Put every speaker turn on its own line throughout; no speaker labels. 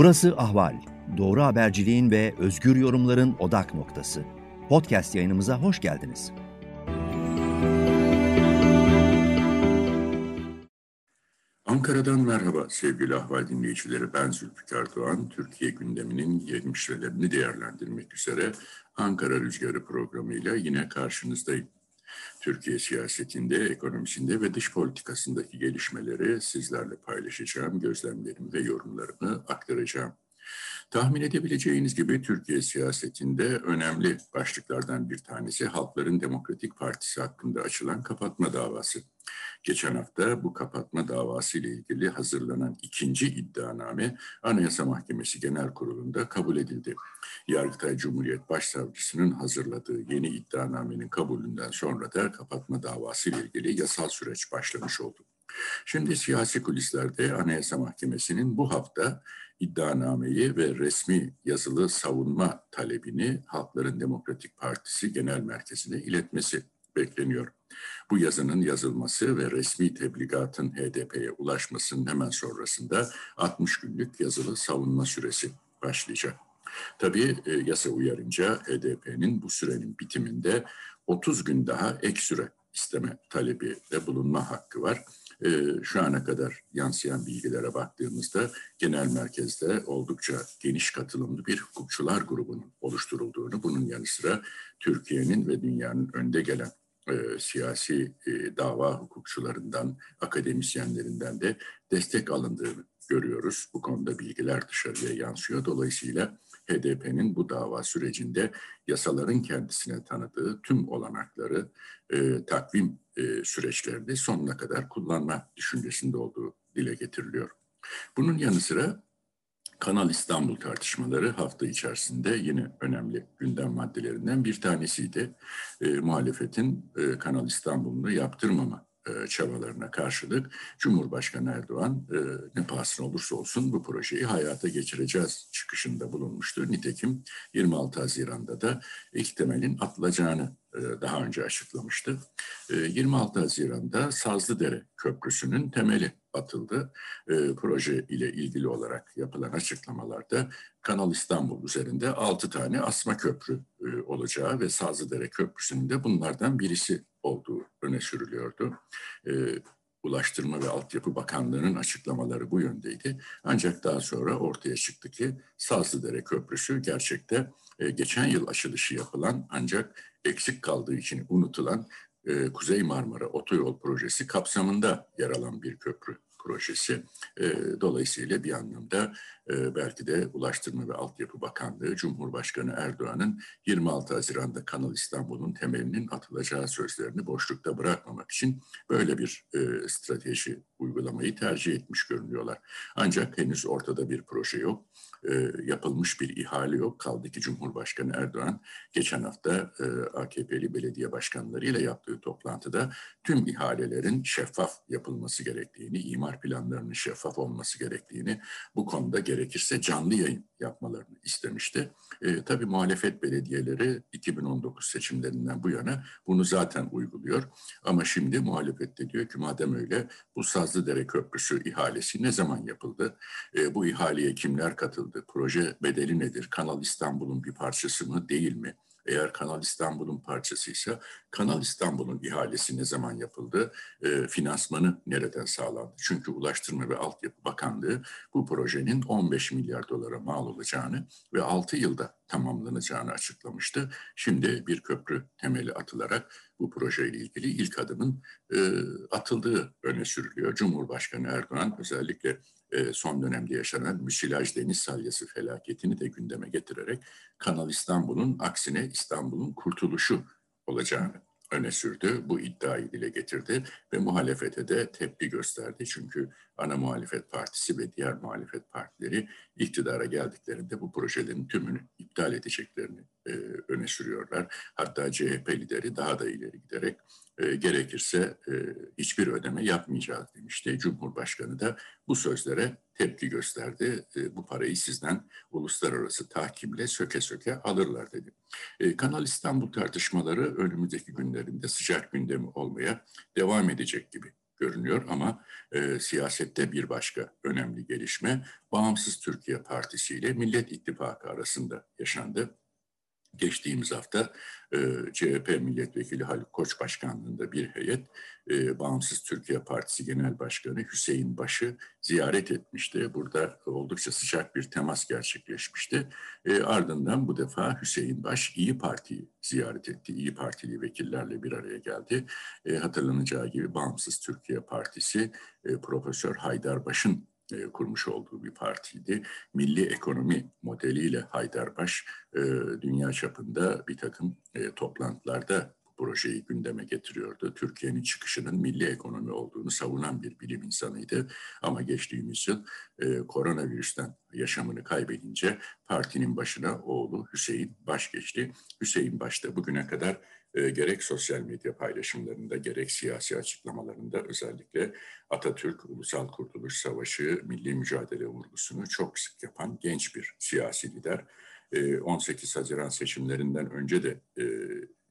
Burası Ahval. Doğru haberciliğin ve özgür yorumların odak noktası. Podcast yayınımıza hoş geldiniz.
Ankara'dan merhaba sevgili Ahval dinleyicileri. Ben Zülfikar Doğan. Türkiye gündeminin gelişmelerini değerlendirmek üzere Ankara Rüzgarı programıyla yine karşınızdayım. Türkiye siyasetinde, ekonomisinde ve dış politikasındaki gelişmeleri sizlerle paylaşacağım, gözlemlerimi ve yorumlarımı aktaracağım. Tahmin edebileceğiniz gibi Türkiye siyasetinde önemli başlıklardan bir tanesi Halkların Demokratik Partisi hakkında açılan kapatma davası. Geçen hafta bu kapatma davası ile ilgili hazırlanan ikinci iddianame Anayasa Mahkemesi Genel Kurulu'nda kabul edildi. Yargıtay Cumhuriyet Başsavcısının hazırladığı yeni iddianamenin kabulünden sonra da kapatma davası ile ilgili yasal süreç başlamış oldu. Şimdi siyasi kulislerde Anayasa Mahkemesi'nin bu hafta iddianameyi ve resmi yazılı savunma talebini Halkların Demokratik Partisi Genel Merkezi'ne iletmesi bekleniyor. Bu yazının yazılması ve resmi tebligatın HDP'ye ulaşmasının hemen sonrasında 60 günlük yazılı savunma süresi başlayacak. Tabii e, yasa uyarınca HDP'nin bu sürenin bitiminde 30 gün daha ek süre isteme talebi de bulunma hakkı var. E, şu ana kadar yansıyan bilgilere baktığımızda genel merkezde oldukça geniş katılımlı bir hukukçular grubunun oluşturulduğunu, bunun yanı sıra Türkiye'nin ve dünyanın önde gelen e, siyasi e, dava hukukçularından, akademisyenlerinden de destek alındığını görüyoruz. Bu konuda bilgiler dışarıya yansıyor. Dolayısıyla HDP'nin bu dava sürecinde yasaların kendisine tanıdığı tüm olanakları, e, takvim e, süreçlerini sonuna kadar kullanma düşüncesinde olduğu dile getiriliyor. Bunun yanı sıra Kanal İstanbul tartışmaları hafta içerisinde yine önemli gündem maddelerinden bir tanesiydi. E, muhalefetin e, Kanal İstanbul'unu yaptırmama e, çabalarına karşılık Cumhurbaşkanı Erdoğan e, ne pahasına olursa olsun bu projeyi hayata geçireceğiz çıkışında bulunmuştu. Nitekim 26 Haziran'da da ilk temelin atılacağını e, daha önce açıklamıştı. 26 Haziran'da Sazlıdere Köprüsü'nün temeli atıldı. Proje ile ilgili olarak yapılan açıklamalarda Kanal İstanbul üzerinde 6 tane asma köprü olacağı ve Sazlıdere Köprüsü'nün de bunlardan birisi olduğu öne sürülüyordu. E, Ulaştırma ve Altyapı Bakanlığı'nın açıklamaları bu yöndeydi. Ancak daha sonra ortaya çıktı ki Sazlıdere Köprüsü gerçekte e, geçen yıl açılışı yapılan ancak eksik kaldığı için unutulan e, Kuzey Marmara Otoyol Projesi kapsamında yer alan bir köprü projesi. E, dolayısıyla bir anlamda belki de Ulaştırma ve Altyapı Bakanlığı Cumhurbaşkanı Erdoğan'ın 26 Haziran'da Kanal İstanbul'un temelinin atılacağı sözlerini boşlukta bırakmamak için böyle bir e, strateji uygulamayı tercih etmiş görünüyorlar. Ancak henüz ortada bir proje yok e, yapılmış bir ihale yok. Kaldı ki Cumhurbaşkanı Erdoğan geçen hafta e, AKP'li belediye başkanlarıyla yaptığı toplantıda tüm ihalelerin şeffaf yapılması gerektiğini, imar planlarının şeffaf olması gerektiğini, bu konuda gerekirse canlı yayın yapmalarını istemişti. E, tabii muhalefet belediyeleri 2019 seçimlerinden bu yana bunu zaten uyguluyor. Ama şimdi muhalefet de diyor ki madem öyle bu Sazlıdere Köprüsü ihalesi ne zaman yapıldı? E, bu ihaleye kimler katıldı? Proje bedeli nedir? Kanal İstanbul'un bir parçası mı değil mi? Eğer Kanal İstanbul'un parçasıysa Kanal İstanbul'un ihalesi ne zaman yapıldı? E, finansmanı nereden sağlandı? Çünkü Ulaştırma ve Altyapı Bakanlığı bu projenin 15 milyar dolara mal olacağını ve 6 yılda tamamlanacağını açıklamıştı. Şimdi bir köprü temeli atılarak bu projeyle ilgili ilk adımın e, atıldığı öne sürülüyor. Cumhurbaşkanı Erdoğan özellikle e, son dönemde yaşanan müsilaj deniz salyası felaketini de gündeme getirerek Kanal İstanbul'un aksine İstanbul'un kurtuluşu olacağını öne sürdü. Bu iddiayı dile getirdi ve muhalefete de tepki gösterdi. Çünkü ana muhalefet partisi ve diğer muhalefet partileri iktidara geldiklerinde bu projelerin tümünü iptal edeceklerini e, öne sürüyorlar. Hatta CHP lideri daha da ileri giderek e, gerekirse e, hiçbir ödeme yapmayacağız demişti. Cumhurbaşkanı da bu sözlere tepki gösterdi. E, bu parayı sizden uluslararası tahkimle söke söke alırlar dedi. E, Kanal İstanbul tartışmaları önümüzdeki günlerinde sıcak gündemi olmaya devam edecek gibi görünüyor ama e, siyasette bir başka önemli gelişme Bağımsız Türkiye Partisi ile Millet İttifakı arasında yaşandı. Geçtiğimiz hafta e, CHP milletvekili Haluk Koç başkanlığında bir heyet e, Bağımsız Türkiye Partisi Genel Başkanı Hüseyin Baş'ı ziyaret etmişti. Burada oldukça sıcak bir temas gerçekleşmişti. E, ardından bu defa Hüseyin Baş İyi Parti'yi ziyaret etti. İyi Partili vekillerle bir araya geldi. E, hatırlanacağı gibi Bağımsız Türkiye Partisi e, Profesör Haydar Baş'ın e, kurmuş olduğu bir partiydi. Milli ekonomi modeliyle Haydarbaş e, dünya çapında bir takım e, toplantılarda projeyi gündeme getiriyordu. Türkiye'nin çıkışının milli ekonomi olduğunu savunan bir bilim insanıydı. Ama geçtiğimiz yıl e, koronavirüsten yaşamını kaybedince partinin başına oğlu Hüseyin Baş geçti. Hüseyin Baş da bugüne kadar e, gerek sosyal medya paylaşımlarında gerek siyasi açıklamalarında özellikle Atatürk, Ulusal Kurtuluş Savaşı, milli mücadele vurgusunu çok sık yapan genç bir siyasi lider. E, 18 Haziran seçimlerinden önce de e,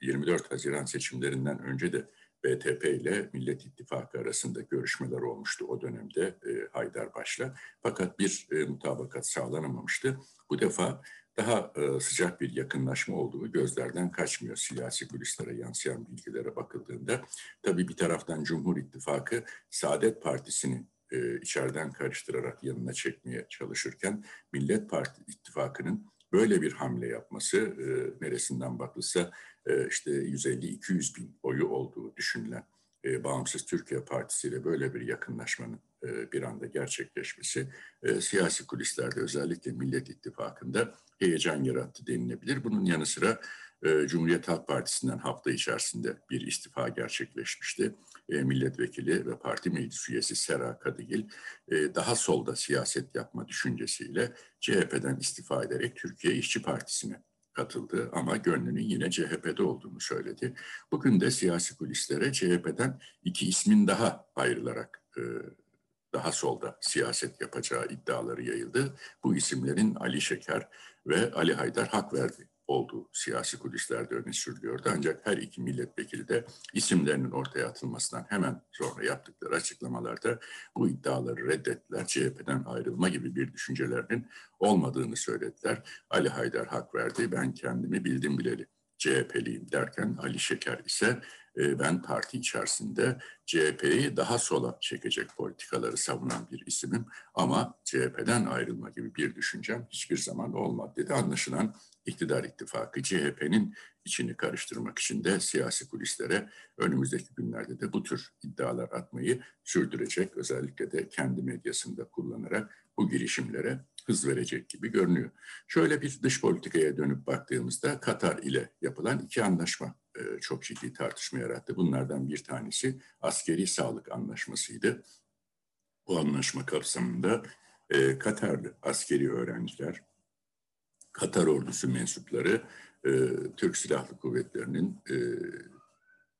24 Haziran seçimlerinden önce de BTP ile Millet İttifakı arasında görüşmeler olmuştu o dönemde e, Haydarbaş'la. Fakat bir e, mutabakat sağlanamamıştı. Bu defa daha e, sıcak bir yakınlaşma olduğu gözlerden kaçmıyor siyasi kulislere yansıyan bilgilere bakıldığında. Tabii bir taraftan Cumhur İttifakı Saadet Partisi'ni e, içeriden karıştırarak yanına çekmeye çalışırken Millet Parti İttifakı'nın böyle bir hamle yapması e, neresinden bakılsa e, işte 150-200 bin oyu olduğu düşünülen e, Bağımsız Türkiye Partisi ile böyle bir yakınlaşmanın e, bir anda gerçekleşmesi e, siyasi kulislerde özellikle Millet İttifakı'nda heyecan yarattı denilebilir. Bunun yanı sıra e, Cumhuriyet Halk Partisi'nden hafta içerisinde bir istifa gerçekleşmişti. E, milletvekili ve parti meclis üyesi Sera Kadıgil e, daha solda siyaset yapma düşüncesiyle CHP'den istifa ederek Türkiye İşçi Partisi'ne katıldı ama gönlünün yine CHP'de olduğunu söyledi. Bugün de siyasi kulislere CHP'den iki ismin daha ayrılarak e, daha solda siyaset yapacağı iddiaları yayıldı. Bu isimlerin Ali Şeker ve Ali Haydar hak verdi olduğu siyasi kulislerde öne sürülüyordu. Ancak her iki milletvekili de isimlerinin ortaya atılmasından hemen sonra yaptıkları açıklamalarda bu iddiaları reddettiler. CHP'den ayrılma gibi bir düşüncelerinin olmadığını söylediler. Ali Haydar hak verdi. Ben kendimi bildim bileli CHP'liyim derken Ali Şeker ise e, ben parti içerisinde CHP'yi daha sola çekecek politikaları savunan bir isimim ama CHP'den ayrılma gibi bir düşüncem hiçbir zaman olmadı dedi. Anlaşılan iktidar ittifakı CHP'nin içini karıştırmak için de siyasi kulislere önümüzdeki günlerde de bu tür iddialar atmayı sürdürecek. Özellikle de kendi medyasında kullanarak bu girişimlere hız verecek gibi görünüyor. Şöyle bir dış politikaya dönüp baktığımızda Katar ile yapılan iki anlaşma e, çok ciddi tartışma yarattı. Bunlardan bir tanesi askeri sağlık anlaşmasıydı. Bu anlaşma kapsamında e, Katarlı askeri öğrenciler, Katar ordusu mensupları e, Türk Silahlı Kuvvetleri'nin e,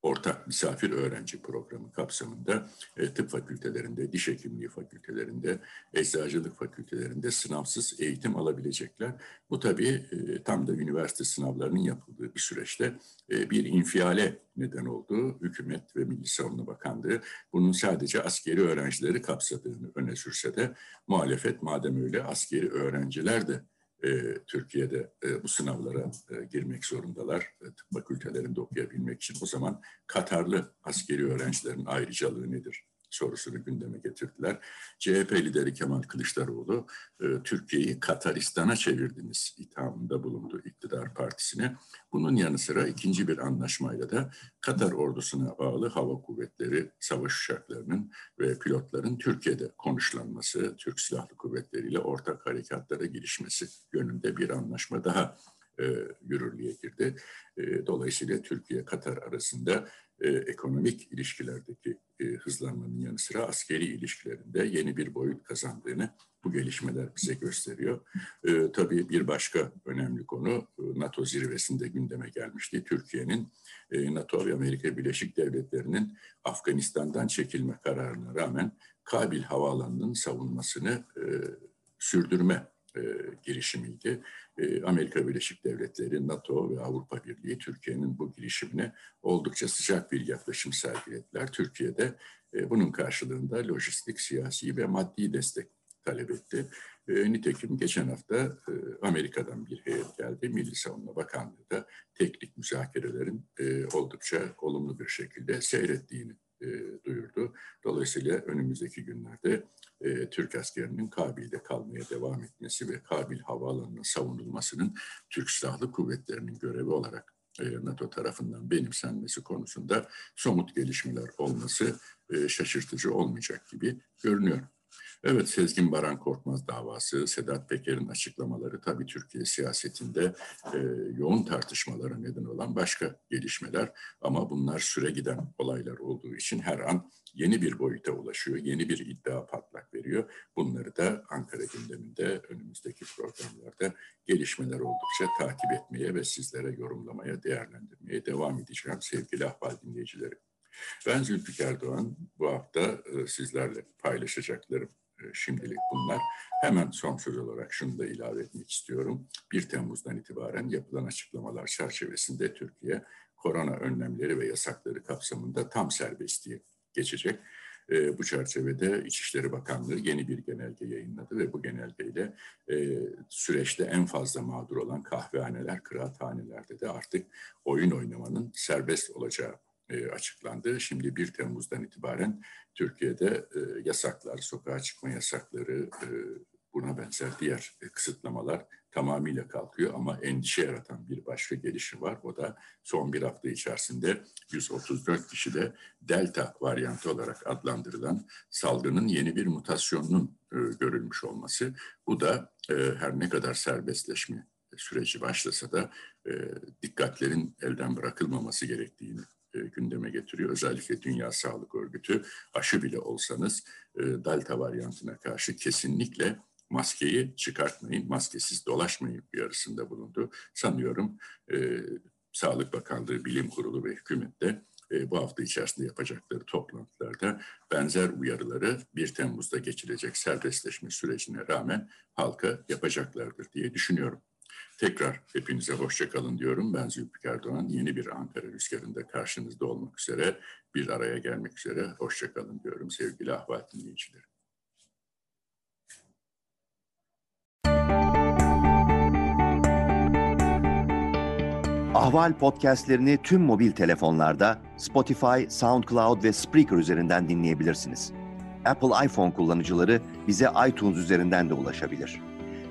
ortak misafir öğrenci programı kapsamında e, tıp fakültelerinde, diş hekimliği fakültelerinde, eczacılık fakültelerinde sınavsız eğitim alabilecekler. Bu tabii e, tam da üniversite sınavlarının yapıldığı bir süreçte e, bir infiale neden oldu. Hükümet ve Milli Savunma Bakanlığı bunun sadece askeri öğrencileri kapsadığını öne sürse de muhalefet madem öyle askeri öğrenciler de e, Türkiye'de e, bu sınavlara e, girmek zorundalar. E, tıp fakültelerinde okuyabilmek için. O zaman Katarlı askeri öğrencilerin ayrıcalığı nedir? Sorusunu gündeme getirdiler. CHP lideri Kemal Kılıçdaroğlu e, Türkiye'yi Kataristan'a çevirdiniz ithamında bulundu iktidar partisine. Bunun yanı sıra ikinci bir anlaşmayla da Katar ordusuna bağlı hava kuvvetleri, savaş uçaklarının ve pilotların Türkiye'de konuşlanması, Türk Silahlı Kuvvetleri ile ortak harekatlara girişmesi yönünde bir anlaşma daha e, yürürlüğe girdi. E, dolayısıyla Türkiye-Katar arasında e, ekonomik ilişkilerdeki e, hızlanmanın yanı sıra askeri ilişkilerinde yeni bir boyut kazandığını bu gelişmeler bize gösteriyor. E, tabii bir başka önemli konu e, NATO zirvesinde gündeme gelmişti. Türkiye'nin e, NATO ve Amerika Birleşik Devletleri'nin Afganistan'dan çekilme kararına rağmen Kabil Havaalanı'nın savunmasını e, sürdürme e, girişimiydi. e, Amerika Birleşik Devletleri, NATO ve Avrupa Birliği Türkiye'nin bu girişimine oldukça sıcak bir yaklaşım sergilediler. Türkiye'de e, bunun karşılığında lojistik, siyasi ve maddi destek talep etti. E, nitekim geçen hafta e, Amerika'dan bir heyet geldi. Milli Savunma Bakanlığı da teknik müzakerelerin e, oldukça olumlu bir şekilde seyrettiğini e. Dolayısıyla önümüzdeki günlerde e, Türk askerinin Kabil'de kalmaya devam etmesi ve Kabil havaalanına savunulmasının Türk Silahlı Kuvvetleri'nin görevi olarak e, NATO tarafından benimsenmesi konusunda somut gelişmeler olması e, şaşırtıcı olmayacak gibi görünüyor. Evet Sezgin Baran Korkmaz davası, Sedat Peker'in açıklamaları tabii Türkiye siyasetinde e, yoğun tartışmalara neden olan başka gelişmeler. Ama bunlar süre giden olaylar olduğu için her an yeni bir boyuta ulaşıyor, yeni bir iddia patlak veriyor. Bunları da Ankara gündeminde önümüzdeki programlarda gelişmeler oldukça takip etmeye ve sizlere yorumlamaya, değerlendirmeye devam edeceğim sevgili ahval dinleyicileri. Ben Zülfikar Doğan. Bu hafta e, sizlerle paylaşacaklarım e, şimdilik bunlar. Hemen son söz olarak şunu da ilave etmek istiyorum. 1 Temmuz'dan itibaren yapılan açıklamalar çerçevesinde Türkiye korona önlemleri ve yasakları kapsamında tam serbestliğe geçecek. E, bu çerçevede İçişleri Bakanlığı yeni bir genelge yayınladı ve bu genelgeyle e, süreçte en fazla mağdur olan kahvehaneler, kıraathanelerde de artık oyun oynamanın serbest olacağı e, açıklandı. Şimdi 1 Temmuz'dan itibaren Türkiye'de e, yasaklar, sokağa çıkma yasakları, e, buna benzer diğer e, kısıtlamalar tamamıyla kalkıyor ama endişe yaratan bir başka gelişim var. O da son bir hafta içerisinde 134 kişide delta varyantı olarak adlandırılan salgının yeni bir mutasyonunun görülmüş olması. Bu da her ne kadar serbestleşme süreci başlasa da e, dikkatlerin elden bırakılmaması gerektiğini e, gündeme getiriyor. Özellikle Dünya Sağlık Örgütü aşı bile olsanız e, delta varyantına karşı kesinlikle maskeyi çıkartmayın, maskesiz dolaşmayın uyarısında bulundu. Sanıyorum e, Sağlık Bakanlığı, Bilim Kurulu ve hükümette e, bu hafta içerisinde yapacakları toplantılarda benzer uyarıları 1 Temmuz'da geçilecek serbestleşme sürecine rağmen halka yapacaklardır diye düşünüyorum. Tekrar hepinize hoşça kalın diyorum. Ben Zülfikar Doğan. Yeni bir Ankara Rüzgarı'nda karşınızda olmak üzere, bir araya gelmek üzere hoşça kalın diyorum sevgili ahval dinleyicileri.
Ahval podcastlerini tüm mobil telefonlarda Spotify, SoundCloud ve Spreaker üzerinden dinleyebilirsiniz. Apple iPhone kullanıcıları bize iTunes üzerinden de ulaşabilir.